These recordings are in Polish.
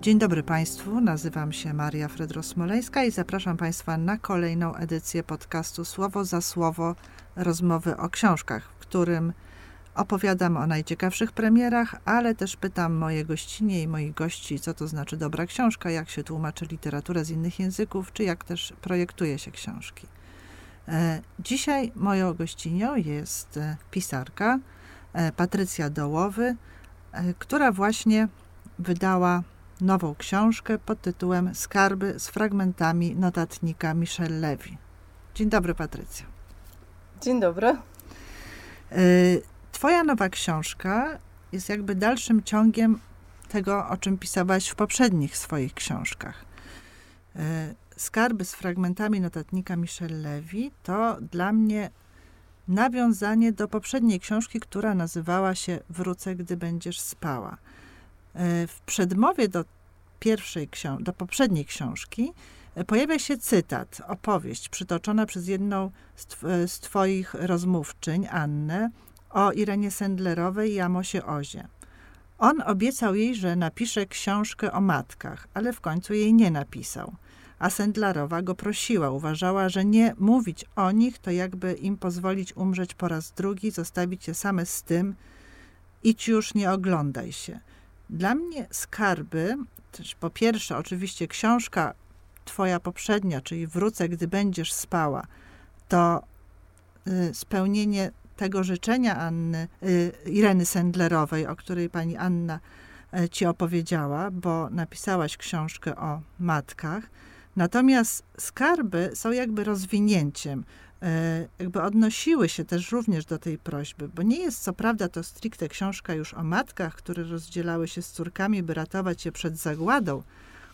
Dzień dobry Państwu, nazywam się Maria Fredro-Smoleńska i zapraszam Państwa na kolejną edycję podcastu Słowo za Słowo rozmowy o książkach, w którym opowiadam o najciekawszych premierach, ale też pytam moje gościnie i moich gości, co to znaczy dobra książka, jak się tłumaczy literaturę z innych języków, czy jak też projektuje się książki. E, dzisiaj moją gościnią jest e, pisarka e, Patrycja Dołowy, która właśnie wydała nową książkę pod tytułem Skarby z fragmentami notatnika Michelle Levy. Dzień dobry, Patrycja. Dzień dobry. Twoja nowa książka jest jakby dalszym ciągiem tego, o czym pisałaś w poprzednich swoich książkach. Skarby z fragmentami notatnika Michelle Levy to dla mnie nawiązanie do poprzedniej książki, która nazywała się Wrócę, gdy będziesz spała. E, w przedmowie do pierwszej do poprzedniej książki e, pojawia się cytat, opowieść przytoczona przez jedną z, tw z twoich rozmówczyń, Annę, o Irenie Sendlerowej i Amosie Ozie. On obiecał jej, że napisze książkę o matkach, ale w końcu jej nie napisał a Sendlarowa go prosiła. Uważała, że nie mówić o nich to jakby im pozwolić umrzeć po raz drugi, zostawić je same z tym, idź już, nie oglądaj się. Dla mnie skarby, po pierwsze oczywiście książka twoja poprzednia, czyli Wrócę, gdy będziesz spała, to y, spełnienie tego życzenia Anny, y, Ireny Sendlerowej, o której pani Anna y, ci opowiedziała, bo napisałaś książkę o matkach. Natomiast skarby są jakby rozwinięciem, e, jakby odnosiły się też również do tej prośby, bo nie jest co prawda to stricte książka już o matkach, które rozdzielały się z córkami, by ratować je przed zagładą,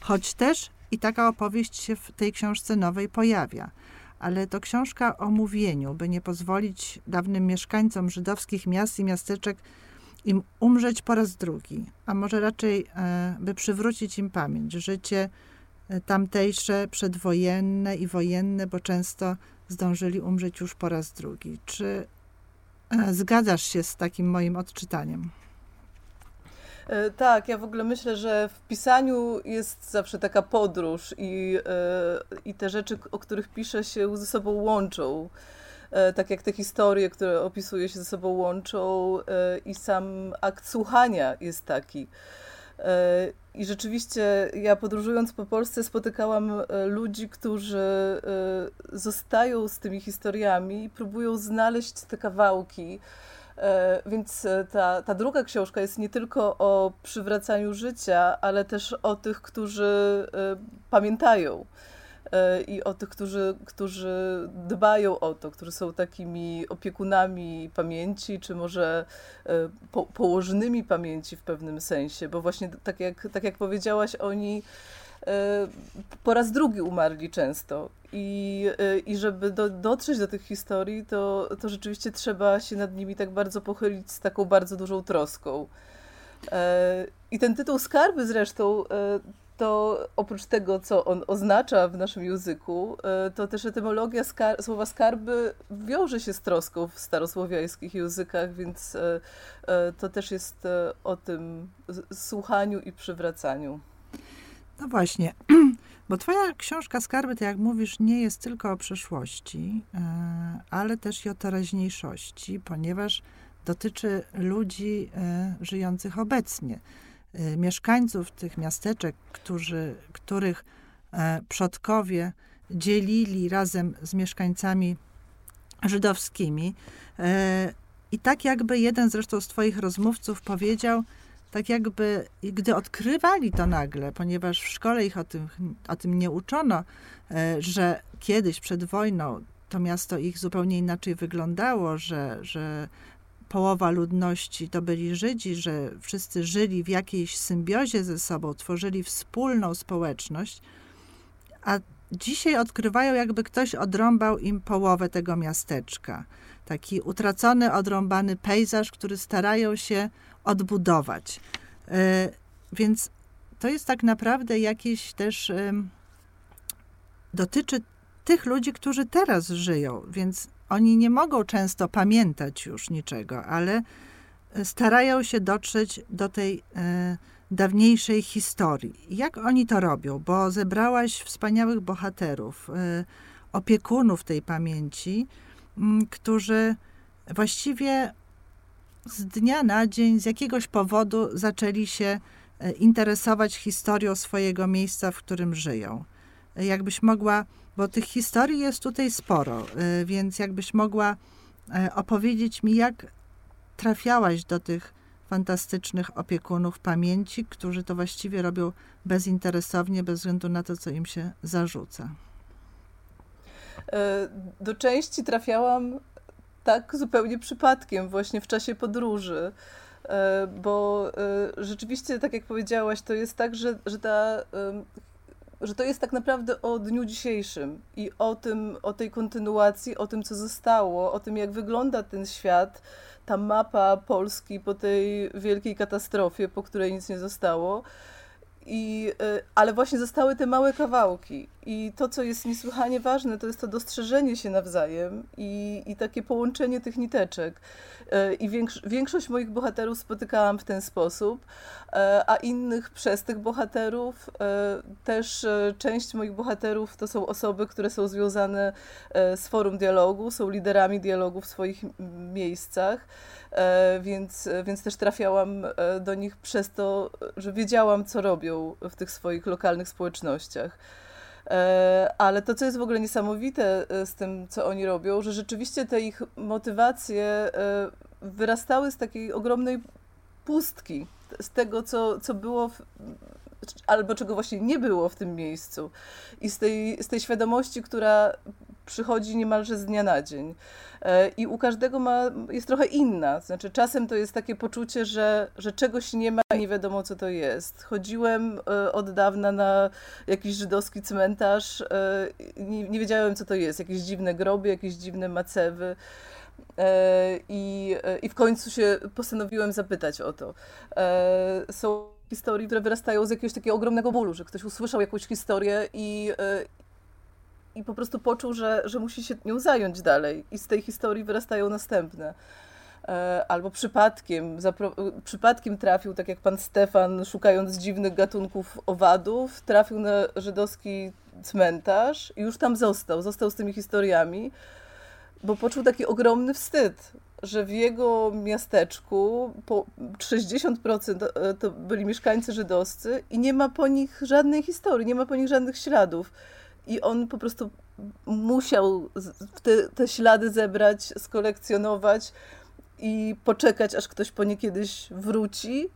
choć też i taka opowieść się w tej książce nowej pojawia. Ale to książka o mówieniu, by nie pozwolić dawnym mieszkańcom żydowskich miast i miasteczek im umrzeć po raz drugi, a może raczej e, by przywrócić im pamięć, życie, tamtejsze przedwojenne i wojenne, bo często zdążyli umrzeć już po raz drugi. Czy e, zgadzasz się z takim moim odczytaniem? E, tak, ja w ogóle myślę, że w pisaniu jest zawsze taka podróż i, e, i te rzeczy, o których pisze się ze sobą łączą. Tak jak te historie, które opisuje się ze sobą łączą i sam akt słuchania jest taki. I rzeczywiście ja podróżując po Polsce spotykałam e, ludzi, którzy e, zostają z tymi historiami i próbują znaleźć te kawałki. E, więc ta, ta druga książka jest nie tylko o przywracaniu życia, ale też o tych, którzy pamiętają. E, i o tych, którzy, którzy dbają o to, którzy są takimi opiekunami pamięci, czy może e, po, położnymi pamięci w pewnym sensie, bo właśnie tak jak, tak jak powiedziałaś, oni e, po raz drugi umarli często. I, i żeby do, dotrzeć do tych historii, to, to rzeczywiście trzeba się nad nimi tak bardzo pochylić z taką bardzo dużą troską. I ten tytuł Skarby zresztą to oprócz tego, co on oznacza w naszym języku, e, to też etymologia skar słowa skarby wiąże się z troską w starosłowiańskich językach, więc e, e, to też jest o tym słuchaniu i przywracaniu. No właśnie, bo twoja książka Skarby, to jak mówisz, nie jest tylko o przeszłości, ale też i o teraźniejszości, ponieważ dotyczy ludzi żyjących obecnie. Y, mieszkańców tych miasteczek, którzy, których e, przodkowie dzielili razem z mieszkańcami żydowskimi. E, I tak jakby jeden zresztą z Twoich rozmówców powiedział, tak jakby, gdy odkrywali to nagle, ponieważ w szkole ich o tym, o tym nie uczono, e, że kiedyś przed wojną to miasto ich zupełnie inaczej wyglądało, że, że połowa ludności to byli Żydzi, że wszyscy żyli w jakiejś symbiozie ze sobą, tworzyli wspólną społeczność, a dzisiaj odkrywają, jakby ktoś odrąbał im połowę tego miasteczka. Taki utracony, odrąbany pejzaż, który starają się odbudować. E, więc to jest tak naprawdę jakieś też. dotyczy tych ludzi, którzy teraz żyją, więc oni nie mogą często pamiętać już niczego, ale e, starają się dotrzeć do tej e, dawniejszej historii. Jak oni to robią? Bo zebrałaś wspaniałych bohaterów, y, opiekunów tej pamięci, mm, którzy właściwie z dnia na dzień, z jakiegoś powodu zaczęli się interesować historią swojego miejsca, w którym żyją. Jakbyś mogła, bo tych historii jest tutaj sporo, y, więc jakbyś mogła opowiedzieć mi, jak trafiałaś do tych fantastycznych opiekunów pamięci, którzy to właściwie robią bezinteresownie, bez względu na to, co im się zarzuca. E, do części trafiałam tak zupełnie przypadkiem, właśnie w czasie podróży. E, bo e, rzeczywiście, tak jak powiedziałaś, to jest tak, że, że ta że to jest tak naprawdę o dniu dzisiejszym i o tym, o tej kontynuacji, o tym, co zostało, o tym, jak wygląda ten świat, ta mapa Polski po tej wielkiej katastrofie, po której nic nie zostało. I, y, ale właśnie zostały te małe kawałki. I to, co jest niesłychanie ważne, to jest to dostrzeżenie się nawzajem i, i takie połączenie tych niteczek. Y, I większo większość moich bohaterów spotykałam w ten sposób, y, a innych przez tych bohaterów. Też część moich bohaterów to są osoby, które są związane z forum dialogu, są liderami dialogu w swoich miejscach. E, więc, więc też trafiałam e, do nich przez to, że wiedziałam, co robią w tych swoich lokalnych społecznościach. E, ale to, co jest w ogóle niesamowite z tym, co oni robią, że rzeczywiście te ich motywacje wyrastały z takiej ogromnej pustki, z tego, co, co było w, albo czego właśnie nie było w tym miejscu. I z tej, z tej świadomości, która przychodzi niemalże z dnia na dzień. E, I u każdego ma, jest trochę inna. Znaczy, czasem to jest takie poczucie, że, że czegoś nie ma i nie wiadomo, co to jest. Chodziłem e, od dawna na jakiś żydowski cmentarz, e, nie, nie wiedziałem, co to jest. Jakieś dziwne groby, jakieś dziwne macewy. I, I w końcu się postanowiłem zapytać o to. Są historie, które wyrastają z jakiegoś takiego ogromnego bólu, że ktoś usłyszał jakąś historię i, i po prostu poczuł, że, że musi się nią zająć dalej. I z tej historii wyrastają następne. E, albo przypadkiem, przypadkiem trafił, tak jak pan Stefan, szukając dziwnych gatunków owadów, trafił na żydowski cmentarz i już tam został. Został z tymi historiami, bo poczuł taki ogromny wstyd, że w jego miasteczku po 60% e, to byli mieszkańcy żydowscy i nie ma po nich żadnej historii, nie ma po nich żadnych śladów i on po prostu musiał te, te ślady zebrać, skolekcjonować i poczekać, aż ktoś po nie kiedyś wróci.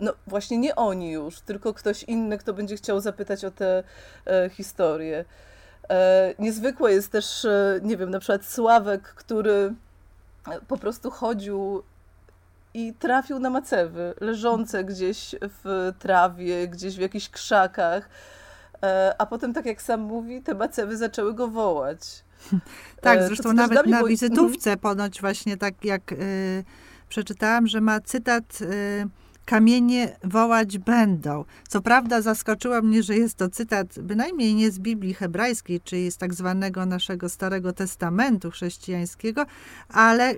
No właśnie nie oni już, tylko ktoś inny, kto będzie chciał zapytać o te e, historie. E, niezwykłe jest też, e, nie wiem, na przykład Sławek, który po prostu chodził i trafił na macewy, leżące gdzieś w trawie, gdzieś w jakichś krzakach. E, a potem, tak jak sam mówi, te bacewy zaczęły go wołać. Tak, e, zresztą nawet na wizytówce ponoć właśnie tak jak y, przeczytałam, że ma cytat y, kamienie wołać będą. Co prawda zaskoczyło mnie, że jest to cytat bynajmniej nie z Biblii hebrajskiej, czyli z tak zwanego naszego Starego Testamentu chrześcijańskiego, ale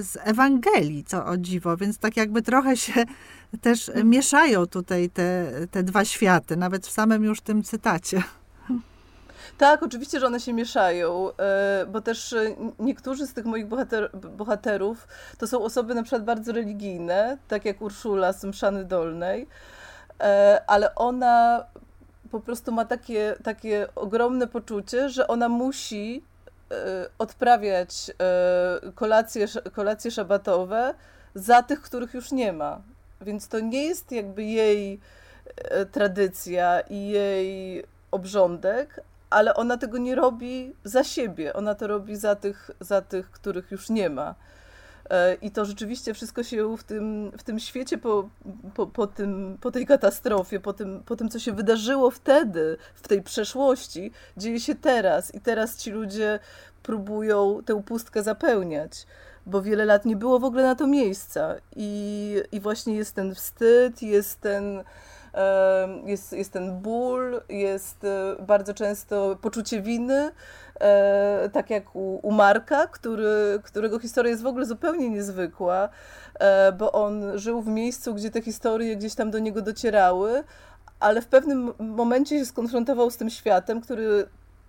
z Ewangelii, co o dziwo, więc tak jakby trochę się też mieszają tutaj te, te dwa światy, nawet w samym już tym cytacie. Tak, oczywiście, że one się mieszają, e, bo też e, niektórzy z tych moich bohater, bohaterów to są osoby na przykład bardzo religijne, tak jak Urszula z Mszany Dolnej, e, ale ona po prostu ma takie, takie ogromne poczucie, że ona musi odprawiać kolacje, kolacje szabatowe za tych, których już nie ma. Więc to nie jest jakby jej e, tradycja i jej obrządek, ale ona tego nie robi za siebie. Ona to robi za tych, za tych których już nie ma. E, I to rzeczywiście wszystko się w tym, w tym świecie, po, po, po, tym, po tej katastrofie, po tym, po tym, co się wydarzyło wtedy, w tej przeszłości, dzieje się teraz. I teraz ci ludzie próbują tę pustkę zapełniać bo wiele lat nie było w ogóle na to miejsca. I, i właśnie jest ten wstyd, jest ten, Jest, jest ten ból, jest bardzo często poczucie winy, tak jak u, u Marka, który, którego historia jest w ogóle zupełnie niezwykła, bo on żył w miejscu, gdzie te historie gdzieś tam do niego docierały, ale w pewnym momencie się skonfrontował z tym światem, który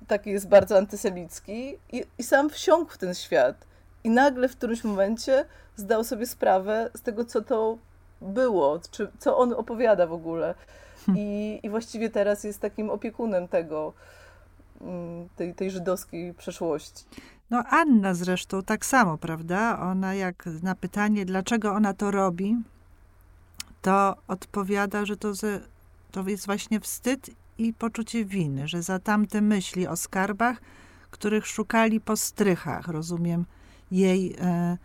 taki jest bardzo antysemicki i, i sam wsiąkł w ten świat. I nagle w którymś momencie zdał sobie sprawę z tego, co to było, czy co on opowiada w ogóle. Hmm. I, i właściwie teraz jest takim opiekunem tego, mm, tej, tej żydowskiej przeszłości. No Anna zresztą tak samo, prawda? Ona jak na pytanie, dlaczego ona to robi, to odpowiada, że to, ze, to jest właśnie wstyd i poczucie winy, że za tamte myśli o skarbach, których szukali po strychach, rozumiem, jej e,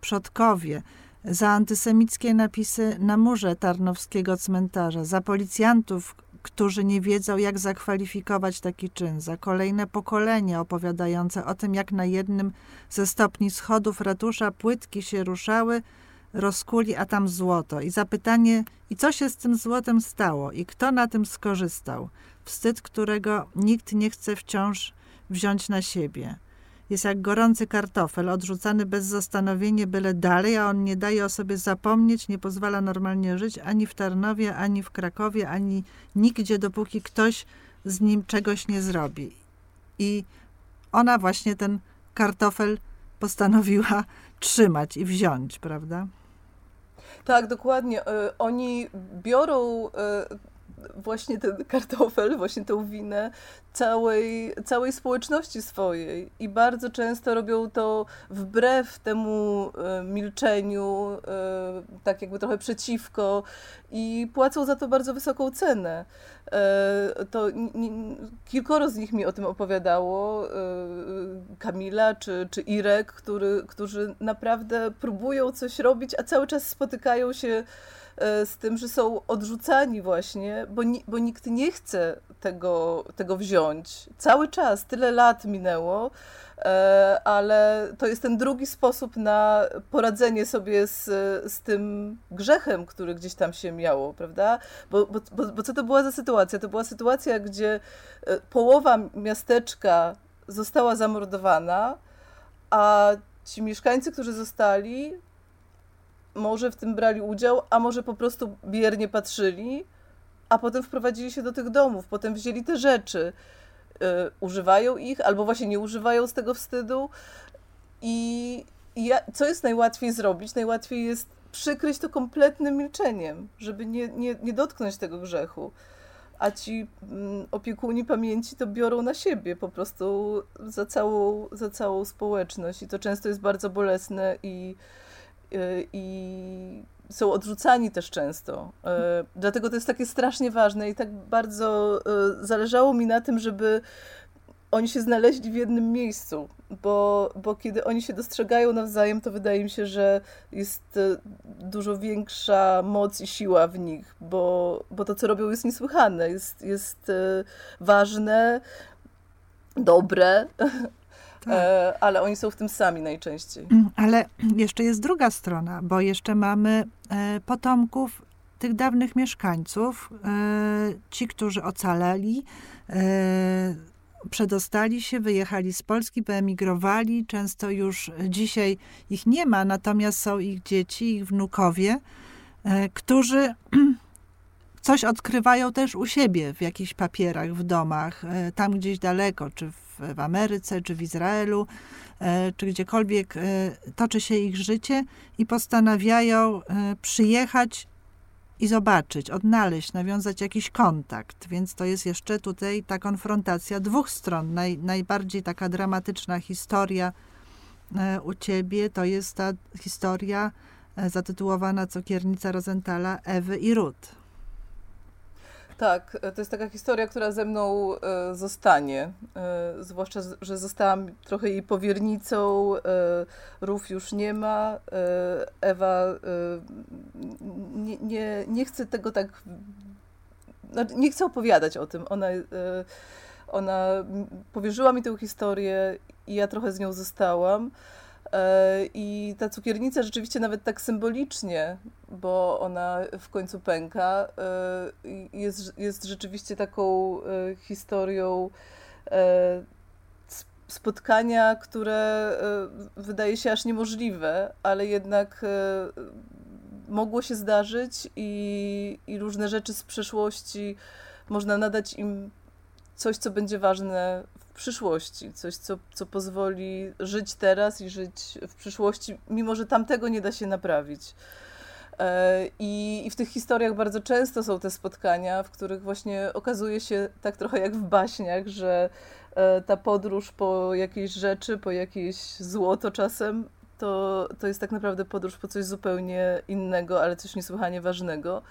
przodkowie, za antysemickie napisy na murze tarnowskiego cmentarza, za policjantów, którzy nie wiedzą, jak zakwalifikować taki czyn, za kolejne pokolenia opowiadające o tym, jak na jednym ze stopni schodów ratusza płytki się ruszały, rozkuli, a tam złoto. I zapytanie, i co się z tym złotem stało, i kto na tym skorzystał? Wstyd, którego nikt nie chce wciąż wziąć na siebie. Jest jak gorący kartofel, odrzucany bez zastanowienia, byle dalej, a on nie daje o sobie zapomnieć, nie pozwala normalnie żyć ani w Tarnowie, ani w Krakowie, ani nigdzie, dopóki ktoś z nim czegoś nie zrobi. I ona właśnie ten kartofel postanowiła trzymać i wziąć, prawda? Tak, dokładnie. E, oni biorą e, właśnie ten kartofel, właśnie tą winę całej, całej społeczności swojej i bardzo często robią to wbrew temu e, milczeniu, e, tak jakby trochę przeciwko i płacą za to bardzo wysoką cenę. E, to kilkoro z nich mi o tym opowiadało, Kamila czy, czy Irek, który, którzy naprawdę próbują coś robić, a cały czas spotykają się z tym, że są odrzucani właśnie, bo, bo nikt nie chce tego, tego wziąć. Cały czas, tyle lat minęło, e, ale to jest ten drugi sposób na poradzenie sobie z, z tym grzechem, który gdzieś tam się miało, prawda? Bo, bo, bo, bo co to była za sytuacja? To była sytuacja, gdzie e, połowa miasteczka została zamordowana, a ci mieszkańcy, którzy zostali, może w tym brali udział, a może po prostu biernie patrzyli, a potem wprowadzili się do tych domów, potem wzięli te rzeczy, y, używają ich, albo właśnie nie używają z tego wstydu. I, ja, co jest najłatwiej zrobić? Najłatwiej jest przykryć to kompletnym milczeniem, żeby nie, nie, nie dotknąć tego grzechu. A ci mm, opiekuni pamięci to biorą na siebie po prostu za całą, za całą społeczność. I to często jest bardzo bolesne i, i są odrzucani też często. Y, dlatego to jest takie strasznie ważne i tak bardzo y, zależało mi na tym, żeby oni się znaleźli w jednym miejscu, bo, bo kiedy oni się dostrzegają nawzajem, to wydaje mi się, że jest dużo większa moc i siła w nich, bo, bo to, co robią, jest niesłychane, jest, jest ważne, dobre, tak. E, ale oni są w tym sami najczęściej. Mm, ale jeszcze jest druga strona, bo jeszcze mamy e, potomków tych dawnych mieszkańców, e, ci, którzy ocaleli, przedostali się, wyjechali z Polski, wyemigrowali. Często już dzisiaj ich nie ma, natomiast są ich dzieci, ich wnukowie, którzy coś odkrywają też u siebie w jakichś papierach, w domach, tam gdzieś daleko, czy w w Ameryce, czy w Izraelu, e, czy gdziekolwiek e, toczy się ich życie i postanawiają e, przyjechać i zobaczyć, odnaleźć, nawiązać jakiś kontakt. Więc to jest jeszcze tutaj ta konfrontacja dwóch stron. Naj, najbardziej taka dramatyczna historia u ciebie to jest ta historia zatytułowana Cukiernica Rosenthala Ewy i Ruth. Tak, to jest taka historia, która ze mną e, zostanie. E, zwłaszcza, że zostałam trochę jej powiernicą. E, Rów już nie ma. Ewa nie, nie, nie chce tego tak. No, nie chce opowiadać o tym. Ona, ona powierzyła mi tę historię i ja trochę z nią zostałam. E, I ta cukiernica rzeczywiście nawet tak symbolicznie, bo ona w końcu pęka, e, jest, jest rzeczywiście taką e, historią spotkania, które wydaje się aż niemożliwe, ale jednak mogło się zdarzyć i, i różne rzeczy z przeszłości można nadać im coś, co będzie ważne przyszłości, coś, co, co pozwoli żyć teraz i żyć w przyszłości, mimo że tamtego nie da się naprawić. E, I, I, w tych historiach bardzo często są te spotkania, w których właśnie okazuje się tak trochę jak w baśniach, że e, ta podróż po jakiejś rzeczy, po jakieś złoto czasem, to, to jest tak naprawdę podróż po coś zupełnie innego, ale coś niesłychanie ważnego.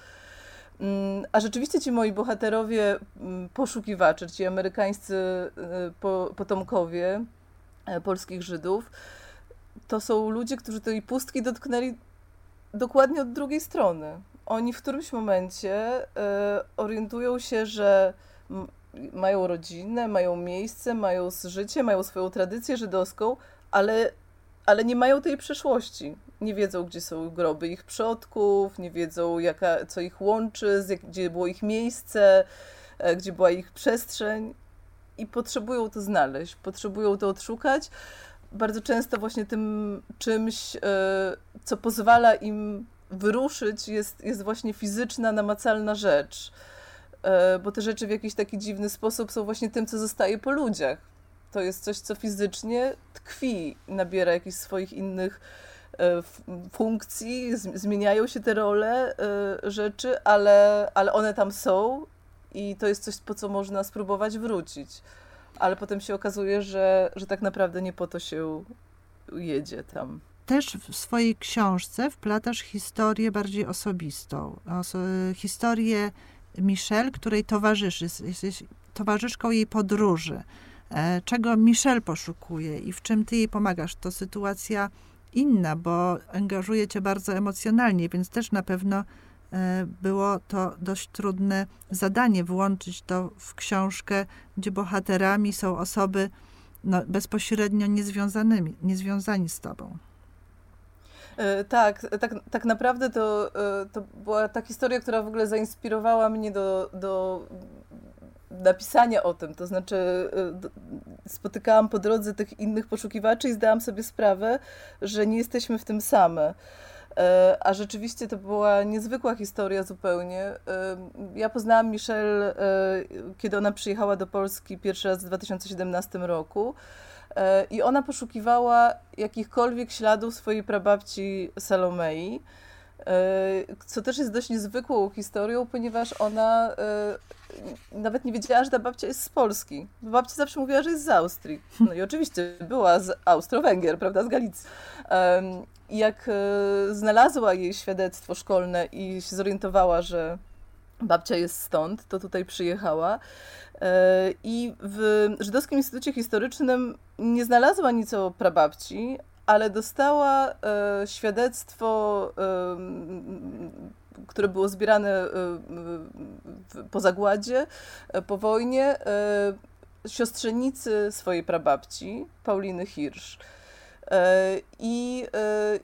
Mm, a rzeczywiście ci moi bohaterowie, mm, poszukiwacze, ci amerykańscy y, potomkowie e, polskich Żydów, to są ludzie, którzy tej pustki dotknęli dokładnie od drugiej strony. Oni w którymś momencie e, orientują się, że mają rodzinę, mają miejsce, mają życie, mają swoją tradycję żydowską, ale, ale nie mają tej przeszłości nie wiedzą, gdzie są groby ich przodków, nie wiedzą, jaka, co ich łączy, gdzie było ich miejsce, e, gdzie była ich przestrzeń i potrzebują to znaleźć, potrzebują to odszukać. Bardzo często właśnie tym czymś, e, co pozwala im wyruszyć, jest, jest właśnie fizyczna, namacalna rzecz. E, bo te rzeczy w jakiś taki dziwny sposób są właśnie tym, co zostaje po ludziach. To jest coś, co fizycznie tkwi, nabiera jakichś swoich innych funkcji, zmieniają się te role e, rzeczy, ale, ale one tam są i to jest coś, po co można spróbować wrócić. Ale potem się okazuje, że, że tak naprawdę nie po to się jedzie tam. Też w swojej książce wplatasz historię bardziej osobistą. historię Michelle, której towarzyszysz, jesteś towarzyszką jej podróży. E, czego Michelle poszukuje i w czym ty jej pomagasz? To sytuacja inna, bo angażuje cię bardzo emocjonalnie, więc też na pewno e, było to dość trudne zadanie włączyć to w książkę, gdzie bohaterami są osoby no, bezpośrednio niezwiązanymi, niezwiązani z tobą. E, tak, tak, tak naprawdę to, e, to była ta historia, która w ogóle zainspirowała mnie do, do napisania o tym. To znaczy, y, spotykałam po drodze tych innych poszukiwaczy i zdałam sobie sprawę, że nie jesteśmy w tym same. E, a rzeczywiście to była niezwykła historia zupełnie. E, ja poznałam Michelle, e, kiedy ona przyjechała do Polski pierwszy raz w 2017 roku. I ona poszukiwała jakichkolwiek śladów swojej prababci Salomei. E, co też jest dość niezwykłą historią, ponieważ ona e, nawet nie wiedziała, że ta babcia jest z Polski. Babcia zawsze mówiła, że jest z Austrii. No i oczywiście była z Austro-Węgier, prawda, z Galicji. I jak e, znalazła jej świadectwo szkolne i się zorientowała, że babcia jest stąd, to tutaj przyjechała. I w Żydowskim Instytucie Historycznym nie znalazła nic o prababci, ale dostała e, świadectwo, e, które było zbierane e, po zagładzie, e, po wojnie, e, siostrzenicy swojej prababci, Pauliny Hirsch. E, I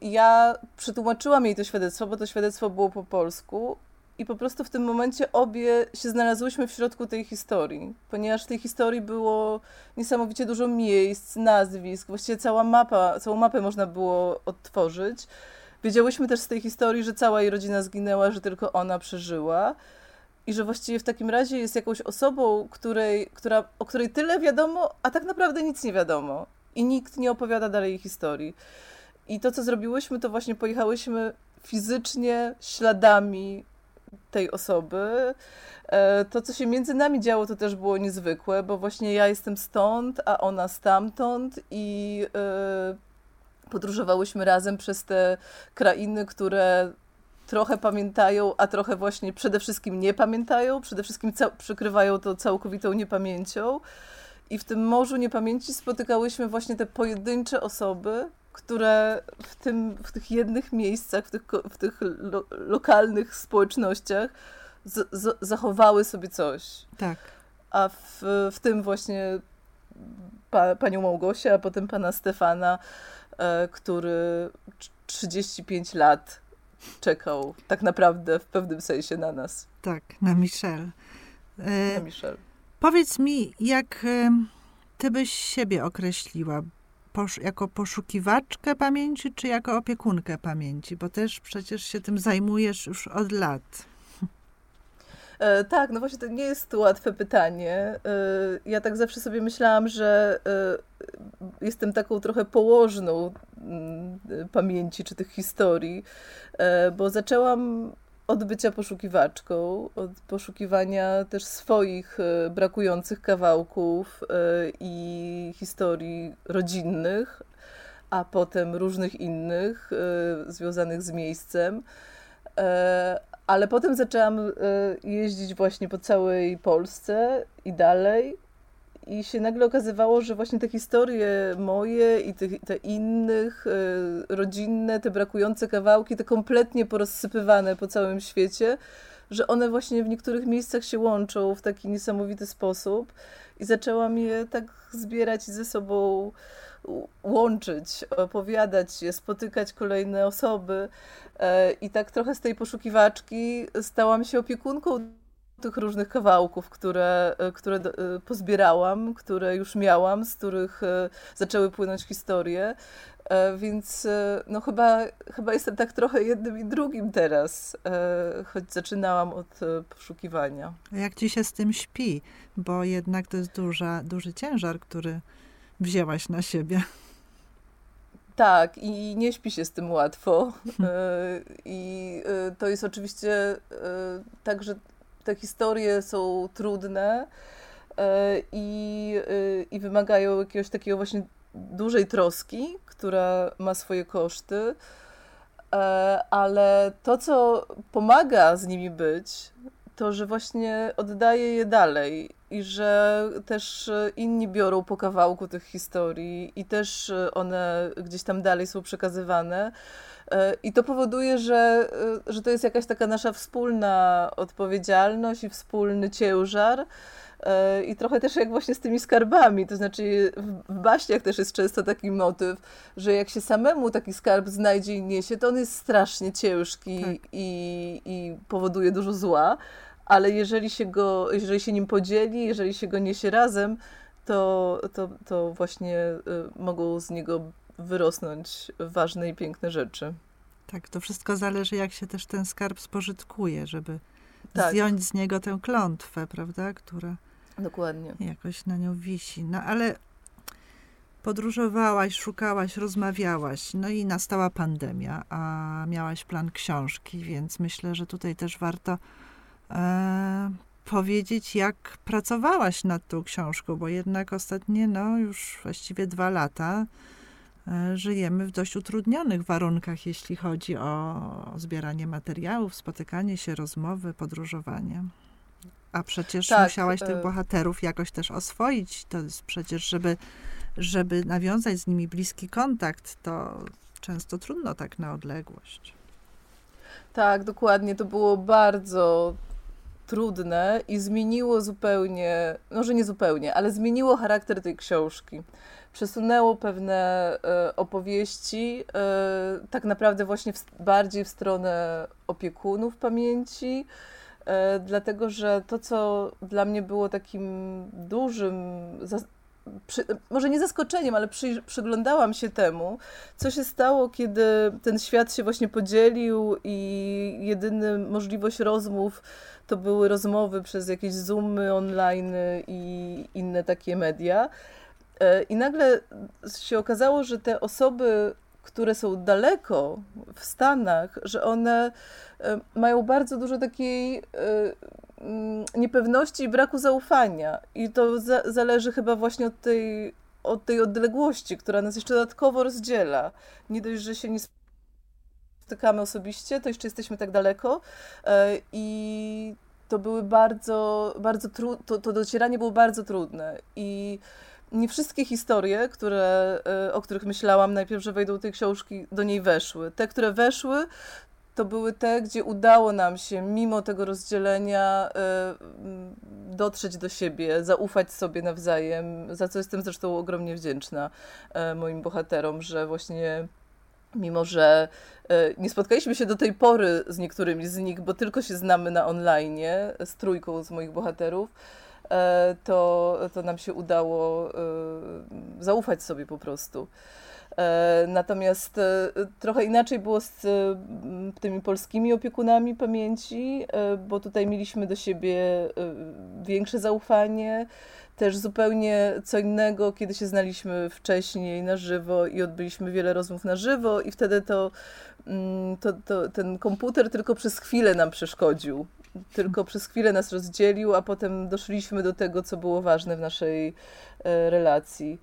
ja przetłumaczyłam jej to świadectwo, bo to świadectwo było po polsku, i po prostu w tym momencie obie się znalazłyśmy w środku tej historii, ponieważ w tej historii było niesamowicie dużo miejsc, nazwisk, właściwie cała mapa, całą mapę można było odtworzyć. Wiedziałyśmy też z tej historii, że cała jej rodzina zginęła, że tylko ona przeżyła i że właściwie w takim razie jest jakąś osobą, której, która, o której tyle wiadomo, a tak naprawdę nic nie wiadomo i nikt nie opowiada dalej jej historii. I to, co zrobiłyśmy, to właśnie pojechałyśmy fizycznie, śladami tej osoby. E, to, co się między nami działo, to też było niezwykłe, bo właśnie ja jestem stąd, a ona stamtąd i e, podróżowałyśmy razem przez te krainy, które trochę pamiętają, a trochę właśnie przede wszystkim nie pamiętają, przede wszystkim przykrywają to całkowitą niepamięcią. I w tym morzu niepamięci spotykałyśmy właśnie te pojedyncze osoby, które w, tym, w tych jednych miejscach, w tych, w tych lo, lokalnych społecznościach z, z, zachowały sobie coś. Tak. A w, w tym właśnie pa, panią Małgosię, a potem pana Stefana który 35 lat czekał tak naprawdę w pewnym sensie na nas. Tak, na Michelle. Na Michelle. Powiedz mi, jak ty byś siebie określiła? Posz jako poszukiwaczkę pamięci, czy jako opiekunkę pamięci? Bo też przecież się tym zajmujesz już od lat. E, tak, no właśnie to nie jest łatwe pytanie. E, ja tak zawsze sobie myślałam, że e, jestem taką trochę położną mm, pamięci czy tych historii, bo zaczęłam od bycia poszukiwaczką, od poszukiwania też swoich e, brakujących kawałków e, i historii rodzinnych, a potem różnych innych e, związanych z miejscem. Ale potem zaczęłam jeździć właśnie po całej Polsce i dalej i się nagle okazywało, że właśnie te historie moje i te, te innych, y, rodzinne, te brakujące kawałki, te kompletnie porozsypywane po całym świecie, że one właśnie w niektórych miejscach się łączą w taki niesamowity sposób. I zaczęłam je tak zbierać i ze sobą łączyć, opowiadać je, spotykać kolejne osoby. E, I tak trochę z tej poszukiwaczki stałam się opiekunką tych różnych kawałków, które, e, które e, pozbierałam, które już miałam, z których e, zaczęły płynąć historie. Więc no chyba, chyba jestem tak trochę jednym i drugim teraz, choć zaczynałam od poszukiwania. Jak ci się z tym śpi? Bo jednak to jest duża, duży ciężar, który wzięłaś na siebie. Tak, i nie śpi się z tym łatwo. I to jest oczywiście tak, że te historie są trudne e, i, e, i wymagają jakiegoś takiego właśnie dużej troski, która ma swoje koszty, e, ale to, co pomaga z nimi być, to, że właśnie oddaje je dalej i że też inni biorą po kawałku tych historii i też one gdzieś tam dalej są przekazywane. I to powoduje, że, że to jest jakaś taka nasza wspólna odpowiedzialność i wspólny ciężar. I trochę też jak właśnie z tymi skarbami, to znaczy w baśniach też jest często taki motyw, że jak się samemu taki skarb znajdzie i niesie, to on jest strasznie ciężki tak. i, i powoduje dużo zła, ale jeżeli się, go, jeżeli się nim podzieli, jeżeli się go niesie razem, to, to, to właśnie y, mogą z niego wyrosnąć ważne i piękne rzeczy. Tak, to wszystko zależy, jak się też ten skarb spożytkuje, żeby tak. zdjąć z niego tę klątwę, prawda, która Dokładnie. jakoś na nią wisi. No ale podróżowałaś, szukałaś, rozmawiałaś, no i nastała pandemia, a miałaś plan książki, więc myślę, że tutaj też warto e, powiedzieć, jak pracowałaś nad tą książką, bo jednak ostatnie, no już właściwie dwa lata E, żyjemy w dość utrudnionych warunkach, jeśli chodzi o zbieranie materiałów, spotykanie się, rozmowy, podróżowanie. A przecież tak, musiałaś tych e, bohaterów jakoś też oswoić. To jest przecież, żeby, żeby nawiązać z nimi bliski kontakt, to często trudno tak na odległość. Tak, dokładnie. To było bardzo trudne i zmieniło zupełnie, może nie zupełnie, ale zmieniło charakter tej książki. Przesunęło pewne e, opowieści e, tak naprawdę właśnie w, bardziej w stronę opiekunów pamięci, e, dlatego że to, co dla mnie było takim dużym, przy, może nie zaskoczeniem, ale przy, przyglądałam się temu, co się stało, kiedy ten świat się właśnie podzielił i jedyna możliwość rozmów to były rozmowy przez jakieś Zoomy online i inne takie media. E, I nagle się okazało, że te osoby, które są daleko w Stanach, że one e, mają bardzo dużo takiej e, niepewności i braku zaufania. I to za zależy chyba właśnie od tej, od tej odległości, która nas jeszcze dodatkowo rozdziela. Nie dość, że się nie spotykamy osobiście, to jeszcze jesteśmy tak daleko. I to były bardzo, bardzo trudne, to, to docieranie było bardzo trudne. I nie wszystkie historie, które, e, o których myślałam najpierw, że wejdą do tej książki, do niej weszły. Te, które weszły, to były te, gdzie udało nam się mimo tego rozdzielenia dotrzeć do siebie, zaufać sobie nawzajem, za co jestem zresztą ogromnie wdzięczna moim bohaterom, że właśnie mimo że nie spotkaliśmy się do tej pory z niektórymi z nich, bo tylko się znamy na online z trójką z moich bohaterów, to, to nam się udało zaufać sobie po prostu. E, natomiast trochę inaczej było z tymi polskimi opiekunami pamięci, bo tutaj mieliśmy do siebie większe zaufanie, też zupełnie co innego, kiedy się znaliśmy wcześniej na żywo i odbyliśmy wiele rozmów na żywo, i wtedy to, mm, to, to ten komputer tylko przez chwilę nam przeszkodził tylko przez chwilę nas rozdzielił, a potem doszliśmy do tego, co było ważne w naszej e, relacji.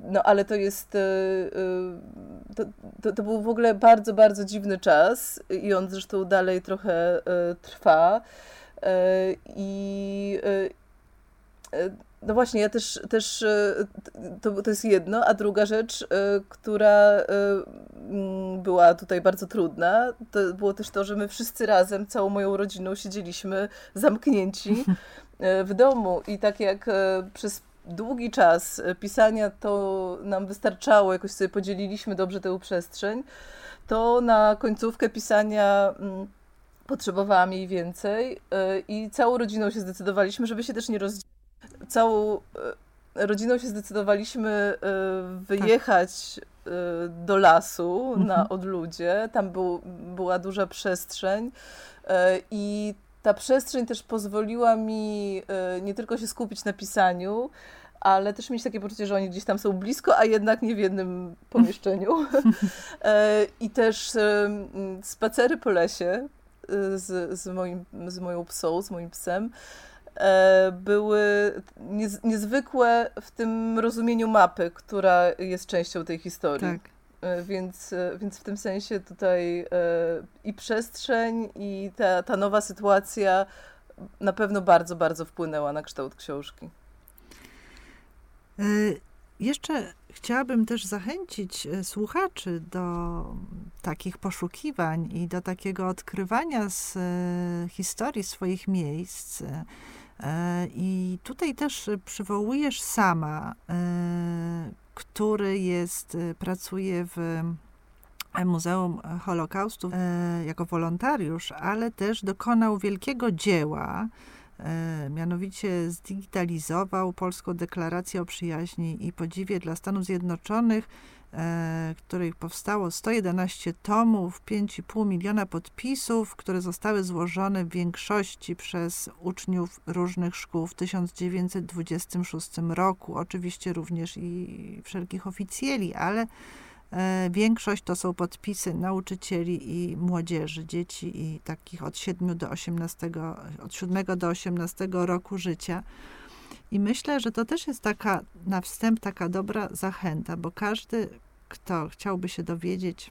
No ale to jest, e, to, to, to, był w ogóle bardzo, bardzo dziwny czas i on zresztą dalej trochę trwa. I no właśnie, ja też, też to, to jest jedno, a druga rzecz, która mm, była tutaj bardzo trudna, to było też to, że my wszyscy razem, całą moją rodziną siedzieliśmy zamknięci w domu i tak jak przez długi czas pisania to nam wystarczało, jakoś sobie podzieliliśmy dobrze tę przestrzeń, to na końcówkę pisania mm, potrzebowałam jej więcej i całą rodziną się zdecydowaliśmy, żeby się też nie rozdzielić całą e, rodziną się zdecydowaliśmy e, wyjechać do lasu mhm. na odludzie. Tam był, była duża przestrzeń i ta przestrzeń też pozwoliła mi nie tylko się skupić na pisaniu, ale też mieć takie poczucie, że oni gdzieś tam są blisko, a jednak nie w jednym pomieszczeniu. I też spacery po lesie z, z, moim, z moją psą, z moim psem. E, były niezwykłe w tym rozumieniu mapy, która jest częścią tej historii. Tak. E, więc, e, więc w tym sensie tutaj i przestrzeń, i ta, ta nowa sytuacja na pewno bardzo, bardzo wpłynęła na kształt książki. Jeszcze chciałabym też zachęcić słuchaczy do takich poszukiwań i do takiego odkrywania z historii swoich miejsc. E, I tutaj też przywołujesz sama, e, który jest, e, pracuje w Muzeum Holokaustu jako wolontariusz, ale też dokonał wielkiego dzieła, mianowicie zdigitalizował Polską Deklarację o Przyjaźni i Podziwie dla Stanów Zjednoczonych E, której powstało 111 tomów, 5,5 miliona podpisów, które zostały złożone w większości przez uczniów różnych szkół w 1926 roku. Oczywiście również i wszelkich oficjeli, ale e, większość to są podpisy nauczycieli i młodzieży, dzieci i takich od 7 do 18, od 7 do 18 roku życia. I myślę, że to też jest taka na wstęp taka dobra zachęta, bo każdy, kto chciałby się dowiedzieć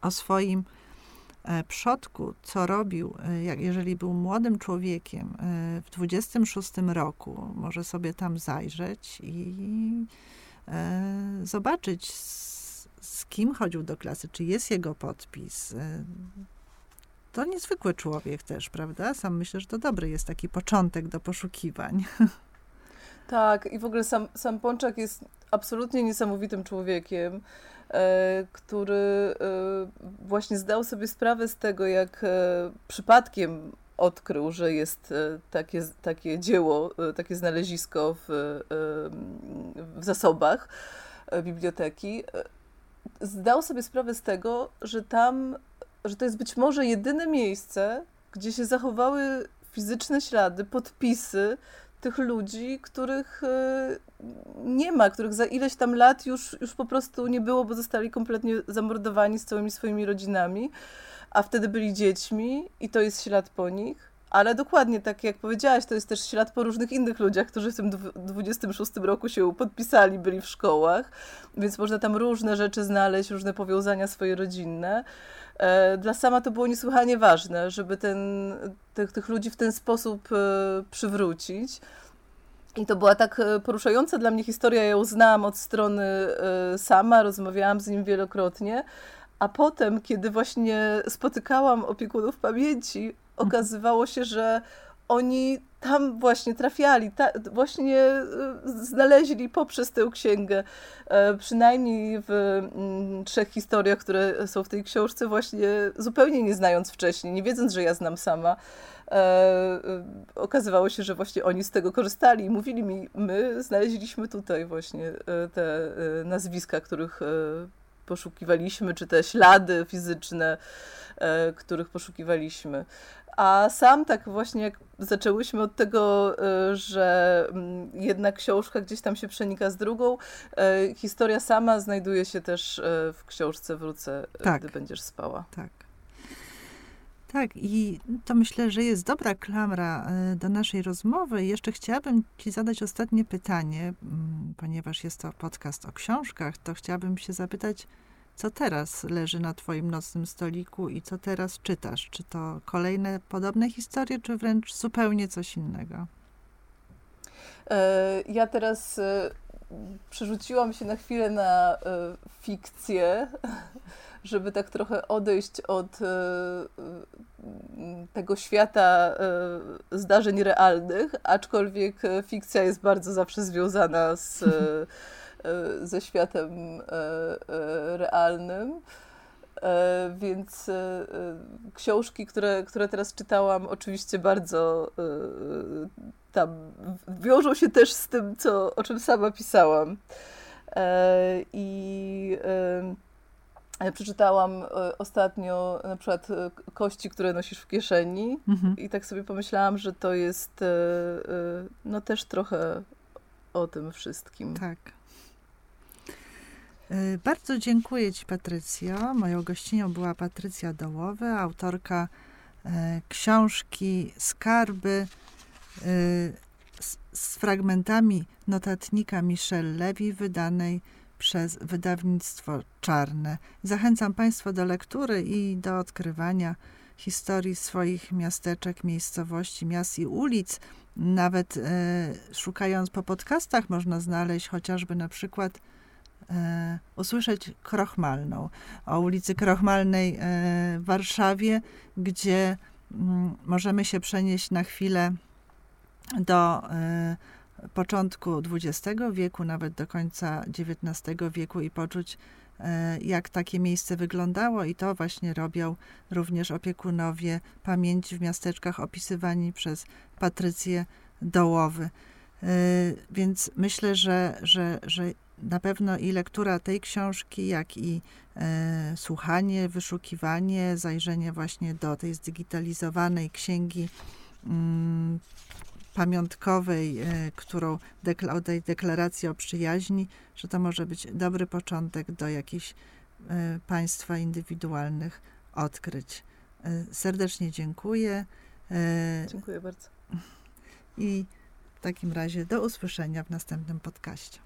o swoim e, przodku, co robił, e, jak, jeżeli był młodym człowiekiem e, w 26 roku, może sobie tam zajrzeć i zobaczyć, z, z kim chodził do klasy, czy jest jego podpis. To niezwykły człowiek też, prawda? Sam myślę, że to dobry jest taki początek do poszukiwań. Tak, i w ogóle sam, sam Pączak jest absolutnie niesamowitym człowiekiem, e, który e, właśnie zdał sobie sprawę z tego, jak e, przypadkiem odkrył, że jest takie, takie dzieło, takie znalezisko w, w zasobach biblioteki. Zdał sobie sprawę z tego, że tam, że to jest być może jedyne miejsce, gdzie się zachowały fizyczne ślady, podpisy tych ludzi, których e, nie ma, których za ileś tam lat już, już po prostu nie było, bo zostali kompletnie zamordowani z całymi swoimi rodzinami, a wtedy byli dziećmi i to jest ślad po nich. Ale dokładnie tak jak powiedziałaś, to jest też ślad po różnych innych ludziach, którzy w tym 26 roku się podpisali, byli w szkołach, więc można tam różne rzeczy znaleźć, różne powiązania swoje rodzinne. E, dla sama to było niesłychanie ważne, żeby ten, tych, tych ludzi w ten sposób e, przywrócić. I to była tak e, poruszająca dla mnie historia. Ja ją znałam od strony sama, rozmawiałam z nim wielokrotnie, A potem, kiedy właśnie spotykałam opiekunów pamięci, okazywało się, że oni tam właśnie trafiali, ta, właśnie e, znaleźli poprzez tę księgę, e, przynajmniej w mm, trzech historiach, które są w tej książce, właśnie zupełnie nie znając wcześniej, nie wiedząc, że ja znam sama, e, okazywało się, że właśnie oni z tego korzystali i mówili mi, my znaleźliśmy tutaj właśnie te nazwiska, których poszukiwaliśmy, czy te ślady fizyczne, których poszukiwaliśmy. A sam tak właśnie jak zaczęłyśmy od tego, e, że mm, jedna książka gdzieś tam się przenika z drugą, e, historia sama znajduje się też e, w książce Wrócę, tak. gdy będziesz spała. Tak. Tak, i to myślę, że jest dobra klamra do naszej rozmowy. Jeszcze chciałabym Ci zadać ostatnie pytanie, mm, ponieważ jest to podcast o książkach, to chciałabym się zapytać, co teraz leży na Twoim nocnym stoliku i co teraz czytasz? Czy to kolejne podobne historie, czy wręcz zupełnie coś innego? E, ja teraz e, przerzuciłam się na chwilę na e, fikcję, żeby tak trochę odejść od tego świata zdarzeń realnych, aczkolwiek fikcja jest bardzo zawsze związana z E, ze światem e, e, realnym. Więc książki, które, które teraz czytałam, oczywiście bardzo tam wiążą się też z tym, co, o czym sama pisałam. I przeczytałam ostatnio na przykład kości, które nosisz w kieszeni mhm. i tak sobie pomyślałam, że to jest no też trochę o tym wszystkim. Tak. E, bardzo dziękuję Ci, Patrycjo. Moją gościnią była Patrycja Dołowa, autorka e, książki Skarby e, z, fragmentami notatnika Michelle Levy, wydanej przez wydawnictwo Czarne. Zachęcam Państwa do lektury i do odkrywania historii swoich miasteczek, miejscowości, miast i ulic. Nawet szukając po podcastach można znaleźć chociażby na przykład e, usłyszeć Krochmalną, o ulicy Krochmalnej e, w Warszawie, gdzie m, mm, możemy się przenieść na chwilę do e, początku XX wieku, nawet do końca XIX wieku i poczuć, e, jak takie miejsce wyglądało, i to właśnie robią również opiekunowie pamięci w miasteczkach opisywani przez Patrycję Dołowy. E, więc myślę, że, że, że na pewno i lektura tej książki, jak i e, słuchanie, wyszukiwanie, zajrzenie właśnie do tej zdigitalizowanej księgi mm, pamiątkowej, e, którą dekla, tej deklaracji o przyjaźni, że to może być dobry początek do jakichś e, państwa indywidualnych odkryć. E, serdecznie dziękuję. Dziękuję bardzo. I w takim razie do usłyszenia w następnym podcaście.